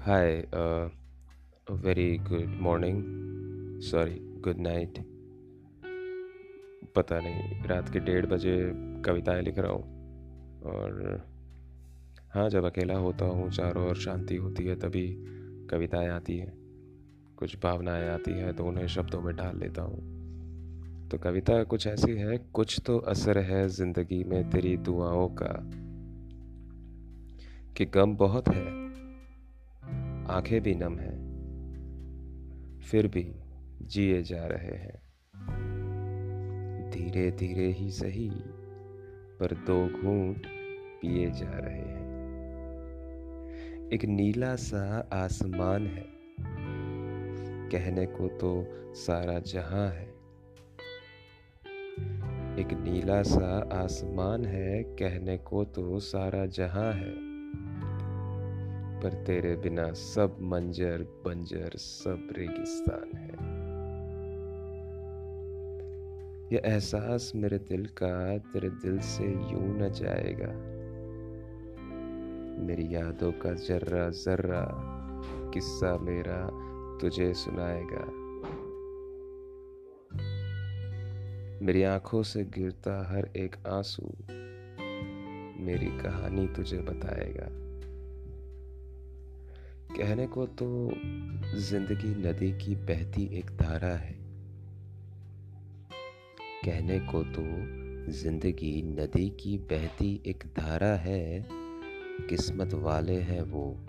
Hi very good morning sorry good night पता नहीं, रात के डेढ़ बजे कविताएँ लिख रहा हूँ। और हाँ जब अकेला होता हूँ, चारों ओर शांति होती है, तभी कविताएँ आती हैं। कुछ भावनाएँ आती हैं तो उन्हें शब्दों में ढाल लेता हूँ। तो कविता कुछ ऐसी है, कुछ तो असर है ज़िंदगी में तेरी दुआओं का, कि गम बहुत है। आँखें भी नम है, फिर भी जिए जा रहे हैं। धीरे धीरे ही सही, पर दो घूंट पिए जा रहे हैं। एक नीला सा आसमान है, कहने को तो सारा जहाँ है। एक नीला सा आसमान है, कहने को तो सारा जहाँ है। पर तेरे बिना सब मंजर, बंजर, सब रेगिस्तान है। ये एहसास मेरे दिल का तेरे दिल से यूँ न जाएगा। मेरी यादों का जर्रा जर्रा किस्सा मेरा तुझे सुनाएगा। मेरी आँखों से गिरता हर एक आँसू मेरी कहानी तुझे बताएगा। कहने को तो ज़िंदगी नदी की बहती एक धारा है। कहने को तो ज़िंदगी नदी की बहती एक धारा है। किस्मत वाले हैं वो,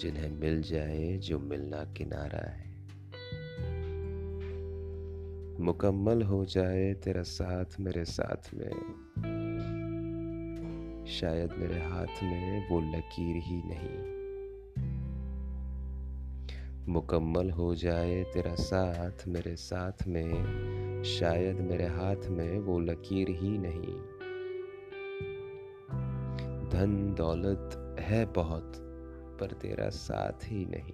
जिन्हें मिल जाए जो मिलना किनारा है। मुकम्मल हो जाए तेरा साथ मेरे साथ में। शायद मेरे हाथ में वो लकीर ही नहीं। मुकम्मल हो जाए तेरा साथ मेरे साथ में, शायद मेरे हाथ में वो लकीर ही नहीं। धन दौलत है बहुत, पर तेरा साथ ही नहीं।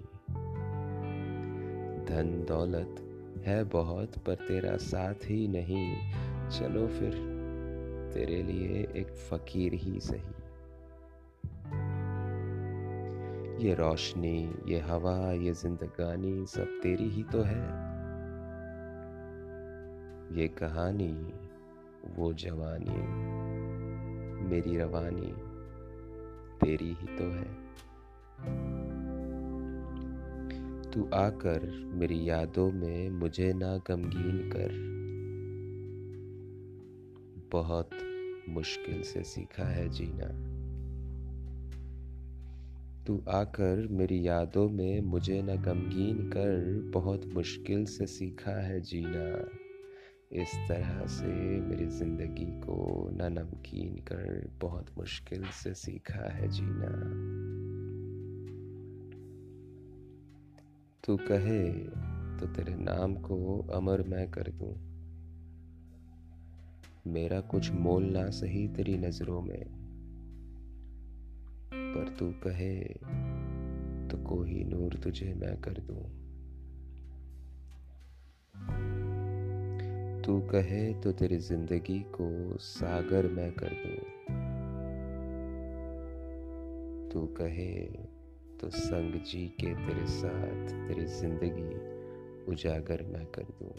धन दौलत है बहुत, पर तेरा साथ ही नहीं। चलो फिर, तेरे लिए एक फकीर ही सही। ये रोशनी, ये हवा, ये जिंदगानी सब तेरी ही तो है। ये कहानी, वो जवानी, मेरी रवानी तेरी ही तो है। तू आकर मेरी यादों में मुझे ना गमगीन कर। बहुत मुश्किल से सीखा है जीना। तू आकर मेरी यादों में मुझे न गमगीन कर, बहुत मुश्किल से सीखा है जीना। इस तरह से मेरी ज़िंदगी को न नमकीन कर, बहुत मुश्किल से सीखा है जीना। तू कहे तो तेरे नाम को अमर मैं कर दूँ। मेरा कुछ मोल ना सही तेरी नज़रों में। पर तू कहे तो कोई नूर तुझे मैं कर दूँ। तू कहे तो तेरी ज़िंदगी को सागर मैं कर दूँ। तू कहे तो संग जी के तेरे साथ तेरी ज़िंदगी उजागर मैं कर दूँ।